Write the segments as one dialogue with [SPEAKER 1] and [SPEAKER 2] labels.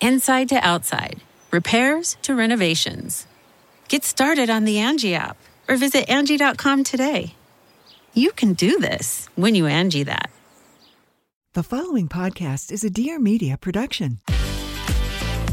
[SPEAKER 1] Inside to outside, repairs to renovations. Get started on the Angi app or visit Angi.com today. You can do this when you Angi that.
[SPEAKER 2] The following podcast is a Dear Media production.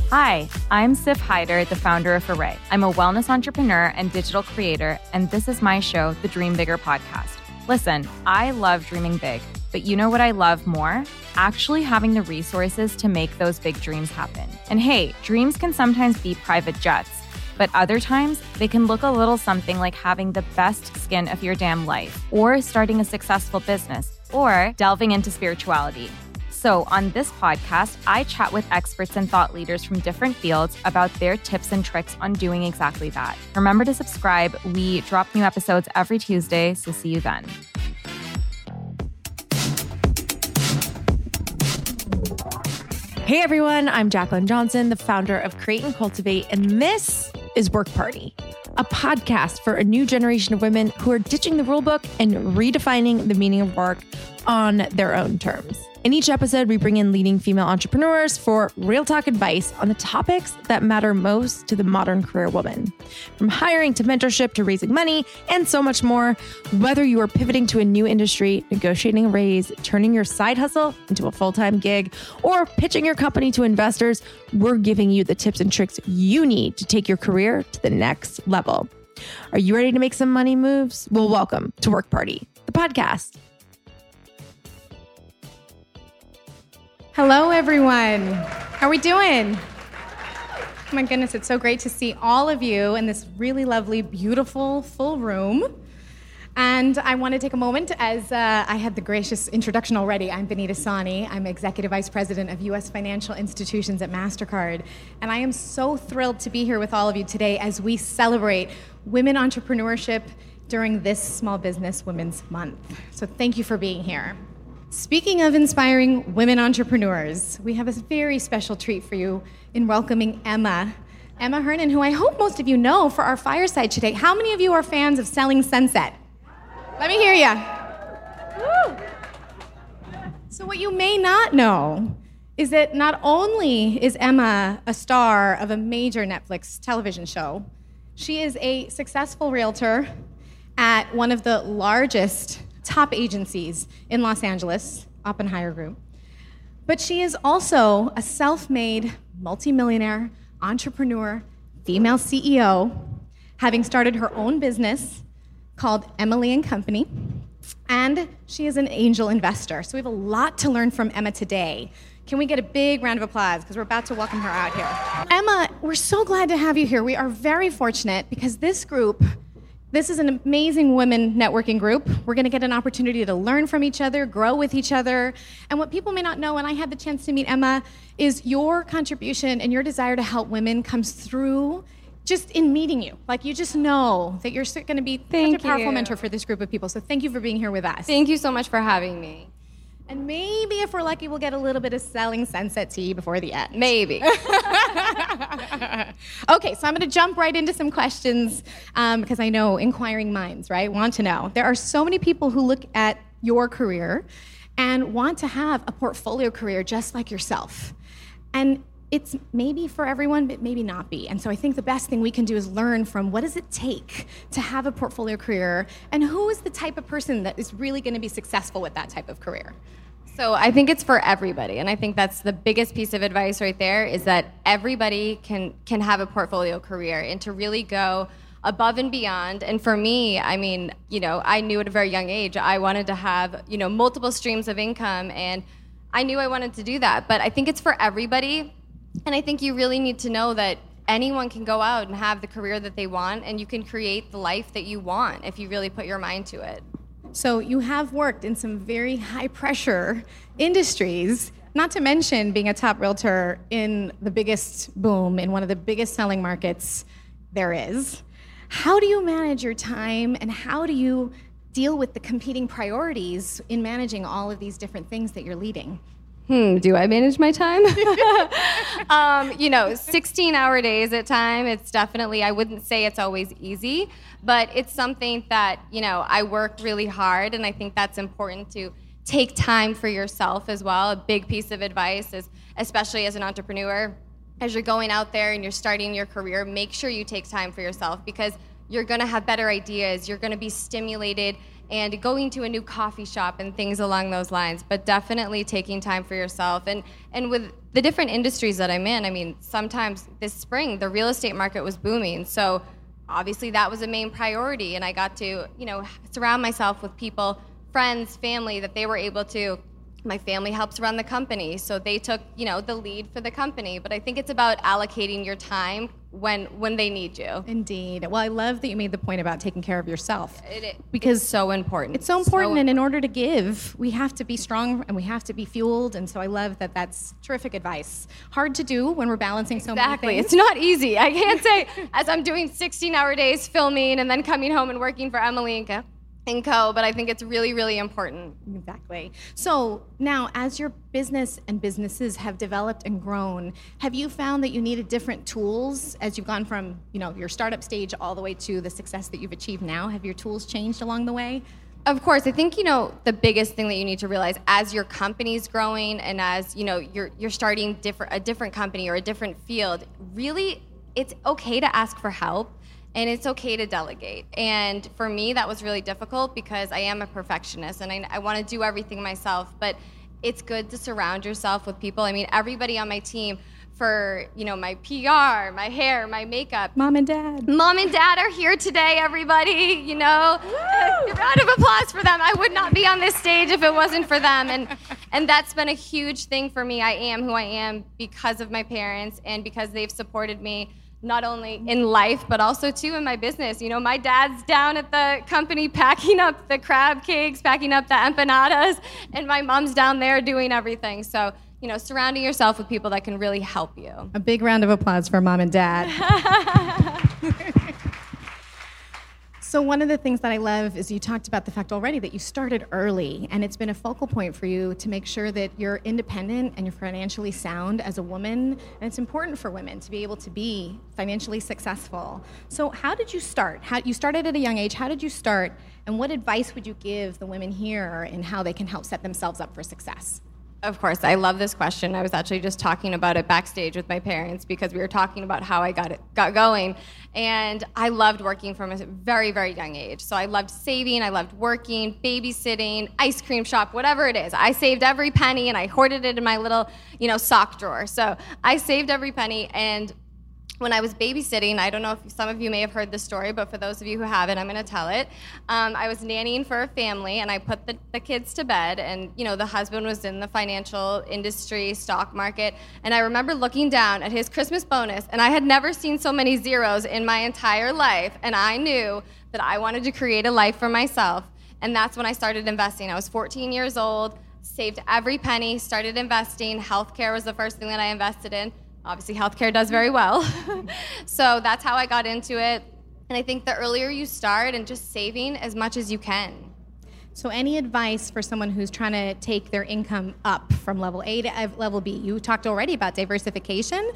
[SPEAKER 3] Hi, I'm Sif Hyder, the founder of Array. I'm a wellness entrepreneur and digital creator, and this is my show, the Dream Bigger podcast. Listen, I love dreaming big, but you know what I love more? Actually having the resources to make those big dreams happen. And hey, dreams can sometimes be private jets, but other times they can look a little something like having the best skin of your damn life, or starting a successful business, or delving into spirituality. So, on this podcast, I chat with experts and thought leaders from different fields about their tips and tricks on doing exactly that. Remember to subscribe. We drop new episodes every Tuesday, so see you then.
[SPEAKER 4] Hey everyone, I'm Jaclyn Johnson, the founder of Create and Cultivate, and this is Work Party, a podcast for a new generation of women who are ditching the rulebook and redefining the meaning of work on their own terms. In each episode, we bring in leading female entrepreneurs for real talk advice on the topics that matter most to the modern career woman. From hiring to mentorship to raising money and so much more, whether you are pivoting to a new industry, negotiating a raise, turning your side hustle into a full time gig, or pitching your company to investors, we're giving you the tips and tricks you need to take your career to the next level. Are you ready to make some money moves? Well, welcome to Work Party, the podcast.
[SPEAKER 5] Hello, everyone. How are we doing? Oh my goodness, it's so great to see all of you in this really lovely, beautiful, full room. And I want to take a moment as uh, I had the gracious introduction already. I'm Bunita Sawhney. I'm Executive Vice President of U.S. Financial Institutions at MasterCard. And I am so thrilled to be here with all of you today as we celebrate women entrepreneurship during this Small Business Women's Month. So thank you for being here. Speaking of inspiring women entrepreneurs, we have a very special treat for you in welcoming Emma. Emma Hernan, who I hope most of you know for our fireside today. How many of you are fans of Selling Sunset? Let me hear you. So, what you may not know is that not only is Emma a star of a major Netflix television show, she is a successful realtor at one of the largest top agencies in Los Angeles, Oppenheim Group. But she is also a self made multimillionaire, entrepreneur, female CEO, having started her own business called Emma Leigh and Company. And she is an angel investor. So we have a lot to learn from Emma today. Can we get a big round of applause? Because we're about to welcome her out here. Emma, we're so glad to have you here. We are very fortunate because this group this is an amazing women networking group. We're going to get an opportunity to learn from each other, grow with each other. And what people may not know, and I had the chance to meet Emma, is your contribution and your desire to help women comes through just in meeting you. Like you just know that you're going to be
[SPEAKER 6] thank
[SPEAKER 5] such a powerful
[SPEAKER 6] you.
[SPEAKER 5] mentor for this group of people. So thank you for being here with us.
[SPEAKER 6] Thank you so much for having me.
[SPEAKER 5] And maybe if we're lucky, we'll get a little bit of selling sunset tea before the end.
[SPEAKER 6] Maybe.
[SPEAKER 5] okay, so I'm going to jump right into some questions um, because I know inquiring minds, right, want to know. There are so many people who look at your career and want to have a portfolio career just like yourself. And it's maybe for everyone, but maybe not be. And so I think the best thing we can do is learn from what does it take to have a portfolio career and who is the type of person that is really going to be successful with that type of career.
[SPEAKER 6] So I think it's for everybody, and I think that's the biggest piece of advice right there is that everybody can can have a portfolio career and to really go above and beyond. And for me, I mean, you know, I knew at a very young age I wanted to have you know multiple streams of income, and I knew I wanted to do that. But I think it's for everybody, and I think you really need to know that anyone can go out and have the career that they want, and you can create the life that you want if you really put your mind to it.
[SPEAKER 5] So you have worked in some very high pressure industries, not to mention being a top realtor in the biggest boom in one of the biggest selling markets there is. How do you manage your time and how do you deal with the competing priorities in managing all of these different things that you're leading?
[SPEAKER 6] Hmm, do I manage my time? um, you know, 16 hour days at time. It's definitely, I wouldn't say it's always easy, but it's something that, you know, I work really hard and I think that's important to take time for yourself as well. A big piece of advice is, especially as an entrepreneur, as you're going out there and you're starting your career, make sure you take time for yourself because you're going to have better ideas. You're going to be stimulated and going to a new coffee shop and things along those lines but definitely taking time for yourself. And and with the different industries that i'm in i mean sometimes this spring the real estate market was booming. So obviously that was a main priority and i got to you know surround myself with people friends family that they were able to my family helps run the company. So they took you know the lead for the company. But i think it's about allocating your time when when they need you
[SPEAKER 5] Indeed. Well, I love that you made the point about taking care of yourself.
[SPEAKER 6] It- it-
[SPEAKER 5] because
[SPEAKER 6] it's so important
[SPEAKER 5] It's so important, and in order to give, we have to be strong and we have to be fueled. And so I love that that's terrific advice. Hard to do when we're balancing so
[SPEAKER 6] Exactly.
[SPEAKER 5] many
[SPEAKER 6] It's not easy. I can't say as I'm doing 16 hour days filming and then coming home and working for Emma Leigh and Co. And Co. But I think it's really, really important.
[SPEAKER 5] Exactly. So now, as your business and businesses have developed and grown, have you found that you needed different tools as you've gone from you know your startup stage all the way to the success that you've achieved now? Have your tools changed along the way?
[SPEAKER 6] Of course, I think you know the biggest thing that you need to realize as your company's growing and as you know you're you're starting different a different company or a different field. Really, it's okay to ask for help and it's okay to delegate. And for me, that was really difficult because I am a perfectionist and I, I want to do everything myself. But it's good to surround yourself with people. I mean, everybody on my team for you know my PR, my hair, my makeup,
[SPEAKER 5] Mom and dad.
[SPEAKER 6] Mom and dad are here today, everybody. You know, a round of applause for them. I would not be on this stage if it wasn't for them. And, and that's been a huge thing for me. I am who I am because of my parents and because they've supported me not only in life but also too in my business. You know, my dad's down at the company packing up the crab cakes, packing up the empanadas, and my mom's down there doing everything. So, you know, surrounding yourself with people that can really help you.
[SPEAKER 5] A big round of applause for mom and dad. so, one of the things that I love is you talked about the fact already that you started early, and it's been a focal point for you to make sure that you're independent and you're financially sound as a woman. And it's important for women to be able to be financially successful. So, how did you start? How, you started at a young age. How did you start? And what advice would you give the women here in how they can help set themselves up for success?
[SPEAKER 6] Of course, I love this question. I was actually just talking about it backstage with my parents because we were talking about how I got it got going, and I loved working from a very very young age. So I loved saving, I loved working, babysitting, ice cream shop, whatever it is. I saved every penny and I hoarded it in my little you know sock drawer. So I saved every penny and when I was babysitting, I don't know if some of you may have heard this story, but for those of you who haven't, I'm going to tell it. Um, I was nannying for a family, and I put the, the kids to bed, and you know the husband was in the financial industry, stock market, and I remember looking down at his Christmas bonus, and I had never seen so many zeros in my entire life, and I knew that I wanted to create a life for myself, and that's when I started investing. I was 14 years old, saved every penny, started investing. Healthcare was the first thing that I invested in obviously healthcare does very well. so that's how I got into it. And I think the earlier you start and just saving as much as you can.
[SPEAKER 5] So, any advice for someone who's trying to take their income up from level A to level B? You talked already about diversification.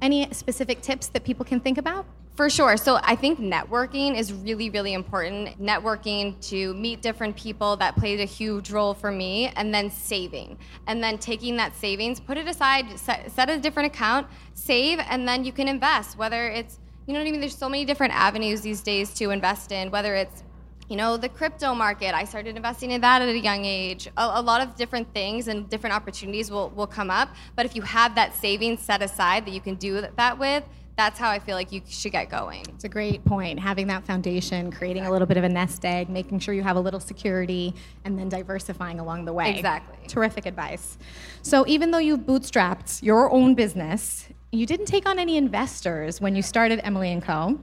[SPEAKER 5] Any specific tips that people can think about?
[SPEAKER 6] For sure. So I think networking is really, really important. Networking to meet different people that played a huge role for me, and then saving. And then taking that savings, put it aside, set, set a different account, save, and then you can invest. Whether it's, you know what I mean? There's so many different avenues these days to invest in, whether it's you know, the crypto market. I started investing in that at a young age. A, a, lot of different things and different opportunities will, will come up. But if you have that savings set aside that you can do that with, that's how I feel like you should get going.
[SPEAKER 5] It's a great point. Having that foundation, creating a little bit of a nest egg, making sure you have a little security, and then diversifying along the way.
[SPEAKER 6] Exactly.
[SPEAKER 5] Terrific advice. So, even though you've bootstrapped your own business, you didn't take on any investors when you started Emma Leigh and Co.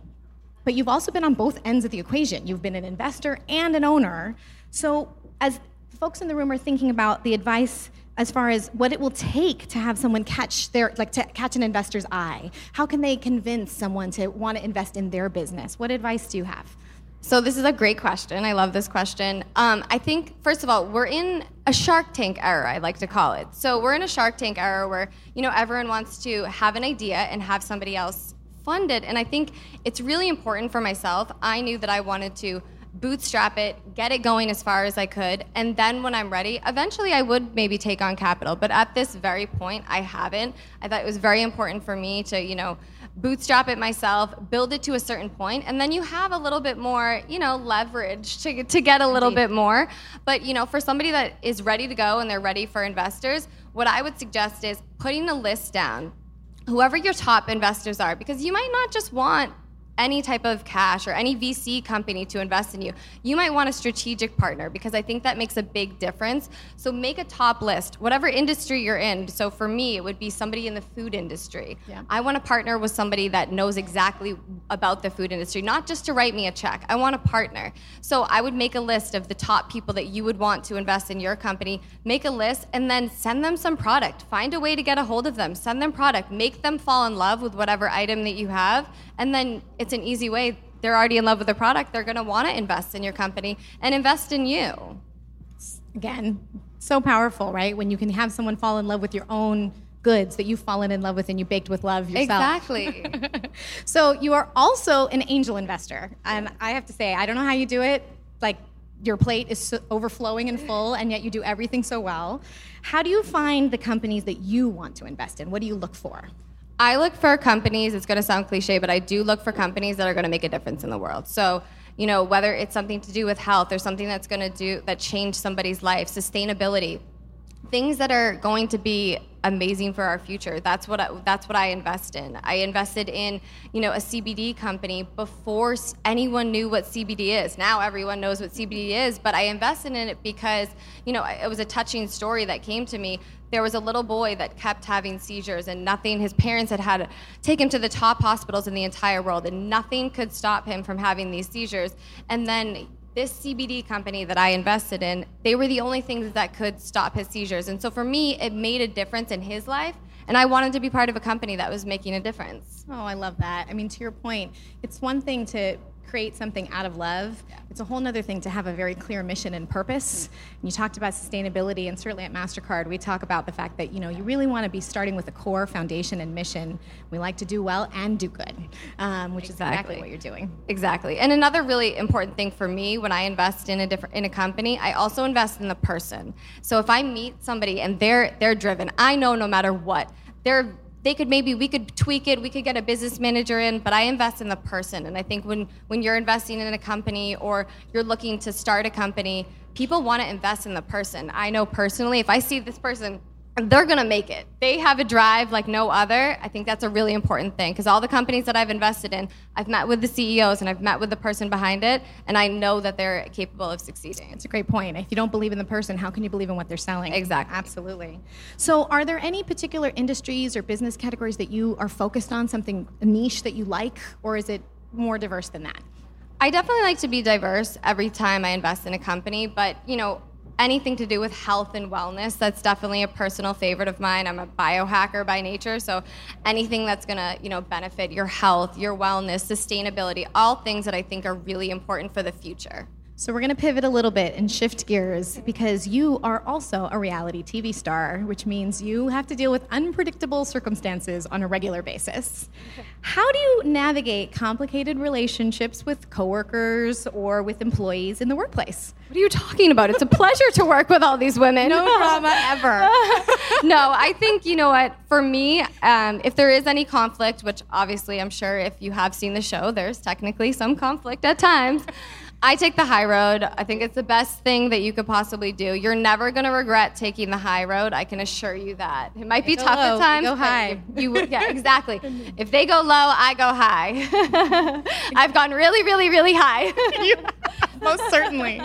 [SPEAKER 5] But you've also been on both ends of the equation. You've been an investor and an owner. So, as folks in the room are thinking about the advice as far as what it will take to have someone catch their like to catch an investor's eye. How can they convince someone to want to invest in their business? What advice do you have?
[SPEAKER 6] So this is a great question. I love this question. Um, i think first of all we're in a shark tank era i like to call it. So we're in a shark tank era where you know everyone wants to have an idea and have somebody else fund it. And i think it's really important for myself. I knew that i wanted to bootstrap it, get it going as far as I could, and then when I'm ready, eventually I would maybe take on capital. But at this very point, I haven't. I thought it was very important for me to, you know, bootstrap it myself, build it to a certain point, and then you have a little bit more, you know, leverage to, to get a little Indeed. bit more. But, you know, for somebody that is ready to go and they're ready for investors, what I would suggest is putting a list down whoever your top investors are because you might not just want any type of cash or any VC company to invest in you. You might want a strategic partner because I think that makes a big difference. So make a top list, whatever industry you're in. So for me, it would be somebody in the food industry. Yeah. I want to partner with somebody that knows exactly about the food industry, not just to write me a check. I want a partner. So I would make a list of the top people that you would want to invest in your company, make a list, and then send them some product. Find a way to get a hold of them, send them product, make them fall in love with whatever item that you have, and then it's an easy way. They're already in love with the product. They're going to want to invest in your company and invest in you.
[SPEAKER 5] Again, so powerful, right? When you can have someone fall in love with your own goods that you've fallen in love with and you baked with love yourself.
[SPEAKER 6] Exactly.
[SPEAKER 5] so you are also an angel investor. And I have to say, I don't know how you do it. Like your plate is so overflowing and full, and yet you do everything so well. How do you find the companies that you want to invest in? What do you look for?
[SPEAKER 6] I look for companies, it's going to sound cliche, but I do look for companies that are going to make a difference in the world. So, you know, whether it's something to do with health or something that's going to do that change somebody's life, sustainability, things that are going to be amazing for our future. That's what I, that's what I invest in. I invested in, you know, a CBD company before anyone knew what CBD is. Now everyone knows what CBD is, but I invested in it because, you know, it was a touching story that came to me there was a little boy that kept having seizures and nothing his parents had had take him to the top hospitals in the entire world and nothing could stop him from having these seizures and then this CBD company that I invested in, they were the only things that could stop his seizures. And so for me, it made a difference in his life. And I wanted to be part of a company that was making a difference.
[SPEAKER 5] Oh, I love that. I mean, to your point, it's one thing to create something out of love. Yeah. It's a whole other thing to have a very clear mission and purpose. And you talked about sustainability, and certainly at Mastercard, we talk about the fact that you know you really want to be starting with a core foundation and mission. We like to do well and do good, um, which exactly. is exactly what you're doing.
[SPEAKER 6] Exactly. And another really important thing for me when I invest in a different in a company, I also invest in the person. So if I meet somebody and they're they're driven, I know no matter what they're they could maybe we could tweak it we could get a business manager in but i invest in the person. And i think when when you're investing in a company or you're looking to start a company people want to invest in the person. I know personally if i see this person they're going to make it. They have a drive like no other. I think that's a really important thing because all the companies that I've invested in, I've met with the CEOs and I've met with the person behind it, and I know that they're capable of succeeding.
[SPEAKER 5] It's a great point. If you don't believe in the person, how can you believe in what they're selling?
[SPEAKER 6] Exactly.
[SPEAKER 5] Absolutely. So, are there any particular industries or business categories that you are focused on, something niche that you like, or is it more diverse than that?
[SPEAKER 6] I definitely like to be diverse every time I invest in a company, but you know, anything to do with health and wellness that's definitely a personal favorite of mine. I'm a biohacker by nature so anything that's going to you know benefit your health your wellness sustainability all things that i think are really important for the future
[SPEAKER 5] so we're going to pivot a little bit and shift gears because you are also a reality TV star, which means you have to deal with unpredictable circumstances on a regular basis. How do you navigate complicated relationships with coworkers or with employees in the workplace?
[SPEAKER 6] What are you talking about? It's a pleasure to work with all these women.
[SPEAKER 5] No drama ever.
[SPEAKER 6] no, I think, you know what, for me, um, if there is any conflict, which obviously I'm sure if you have seen the show, there's technically some conflict at times. I take the high road. I think it's the best thing that you could possibly do. You're never going to regret taking the high road. I can assure you that. It might be
[SPEAKER 5] go
[SPEAKER 6] tough
[SPEAKER 5] low,
[SPEAKER 6] at times.
[SPEAKER 5] you go high.
[SPEAKER 6] You, you- yeah, exactly. if they go low, I go high. I've gone really, really, really high.
[SPEAKER 5] Most certainly.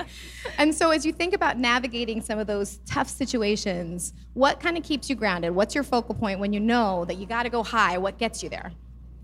[SPEAKER 5] And so, as you think about navigating some of those tough situations, what kind of keeps you grounded? What's your focal point when you know that you got to go high? What gets you there?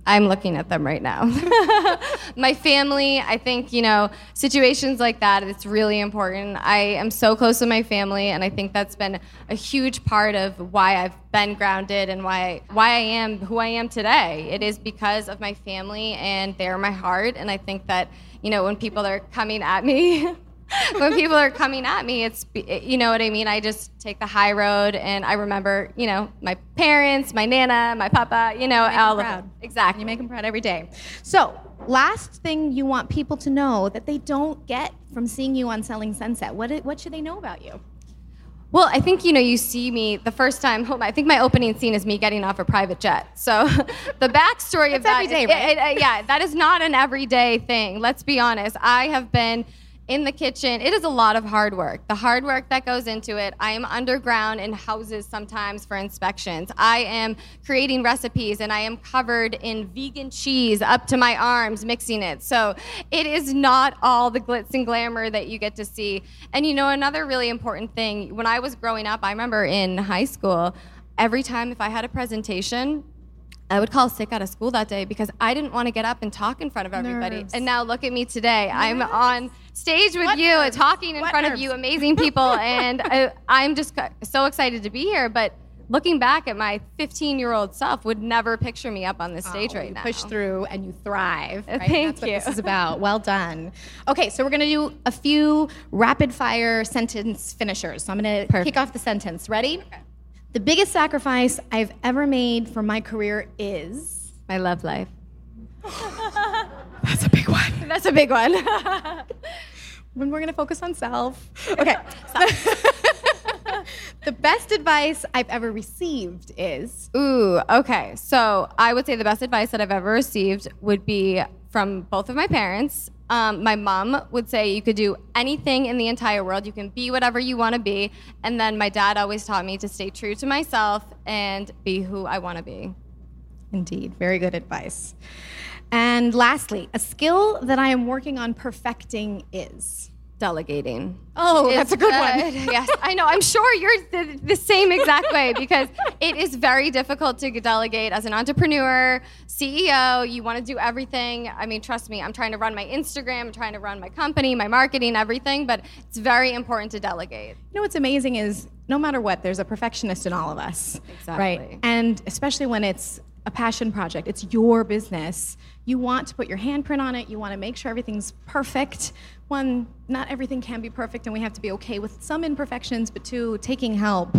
[SPEAKER 6] I'm looking at them right now. my family, I think, you know, situations like that, it's really important. I am so close to my family, and I think that's been a huge part of why I've been grounded and why why I am who I am today. It is because of my family and they're my heart. And I think that, you know, when people are coming at me, when people are coming at me, it's you know what I mean. I just take the high road, and I remember, you know, my parents, my nana, my papa, you know,
[SPEAKER 5] 'em
[SPEAKER 6] all of
[SPEAKER 5] proud.
[SPEAKER 6] Exactly.
[SPEAKER 5] You make them proud every day. So, last thing you want people to know that they don't get from seeing you on Selling Sunset. What, what should they know about you?
[SPEAKER 6] Well, I think you know you see me the first time. I think my opening scene is me getting off a private jet. So the backstory of that,
[SPEAKER 5] every day,
[SPEAKER 6] it-
[SPEAKER 5] right?
[SPEAKER 6] it- uh, yeah, that is not an everyday thing. Let's be honest. I have been in the kitchen. It is a lot of hard work. The hard work that goes into it. I am underground in houses sometimes for inspections. I am creating recipes and I am covered in vegan cheese up to my arms mixing it. So it is not all the glitz and glamour that you get to see. And you know, another really important thing, when I was growing up, I remember in high school, every time if I had a presentation, I would call sick out of school that day because I didn't want to get up and talk in front of everybody.
[SPEAKER 5] Nerves.
[SPEAKER 6] And now look at me today. I'm on stage with
[SPEAKER 5] What
[SPEAKER 6] you,
[SPEAKER 5] nerves?
[SPEAKER 6] talking in
[SPEAKER 5] What
[SPEAKER 6] front of you, amazing people, and I, I'm just so excited to be here. But looking back at my 15 year old self, would never picture me up on this stage
[SPEAKER 5] Oh,
[SPEAKER 6] right
[SPEAKER 5] you
[SPEAKER 6] now.
[SPEAKER 5] push through and you thrive.
[SPEAKER 6] Uh,
[SPEAKER 5] Right?
[SPEAKER 6] thank
[SPEAKER 5] That's what
[SPEAKER 6] you.
[SPEAKER 5] this is about. Well done. Okay, so we're gonna do a few rapid fire sentence finishers. So I'm gonna
[SPEAKER 6] Perfect.
[SPEAKER 5] kick off the sentence. Ready? The biggest sacrifice I've ever made for my career is.
[SPEAKER 6] My love life.
[SPEAKER 5] That's a big one.
[SPEAKER 6] That's a big one.
[SPEAKER 5] When we're gonna focus on self. Okay. the best advice I've ever received is.
[SPEAKER 6] Ooh, okay. So I would say the best advice that I've ever received would be from both of my parents. Um, my mom would say you could do anything in the entire world. You can be whatever you want to be. And then my dad always taught me to stay true to myself and be who I want to be.
[SPEAKER 5] Indeed, very good advice. And lastly, a skill that I am working on perfecting is.
[SPEAKER 6] Delegating.
[SPEAKER 5] Oh, that's a good one.
[SPEAKER 6] yes, I know. I'm sure you're the, the same exact way because it is very difficult to delegate as an entrepreneur, CEO. You want to do everything. I mean, trust me, I'm trying to run my Instagram, I'm trying to run my company, my marketing, everything, but it's very important to delegate.
[SPEAKER 5] You know what's amazing is no matter what, there's a perfectionist in all of us. Right? And especially when it's a passion project, it's your business. You want to put your handprint on it, you want to make sure everything's perfect. One, not everything can be perfect, and we have to be okay with some imperfections, but two, taking help.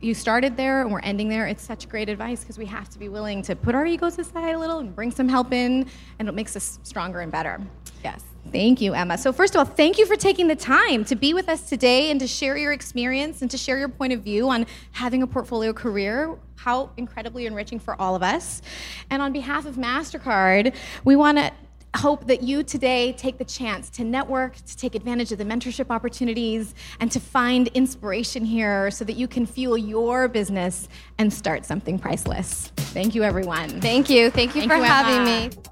[SPEAKER 5] You started there and we're ending there. It's such great advice because we have to be willing to put our egos aside a little and bring some help in, and it makes us stronger and better.
[SPEAKER 6] Yes.
[SPEAKER 5] Thank you, Emma. So, first of all, thank you for taking the time to be with us today and to share your experience and to share your point of view on having a portfolio career. How incredibly enriching for all of us. And on behalf of MasterCard, we want to hope that you today take the chance to network, to take advantage of the mentorship opportunities, and to find inspiration here so that you can fuel your business and start something priceless. Thank you, everyone.
[SPEAKER 6] Thank you. Thank you
[SPEAKER 5] Thank
[SPEAKER 6] for
[SPEAKER 5] you,
[SPEAKER 6] having
[SPEAKER 5] Emma.
[SPEAKER 6] me.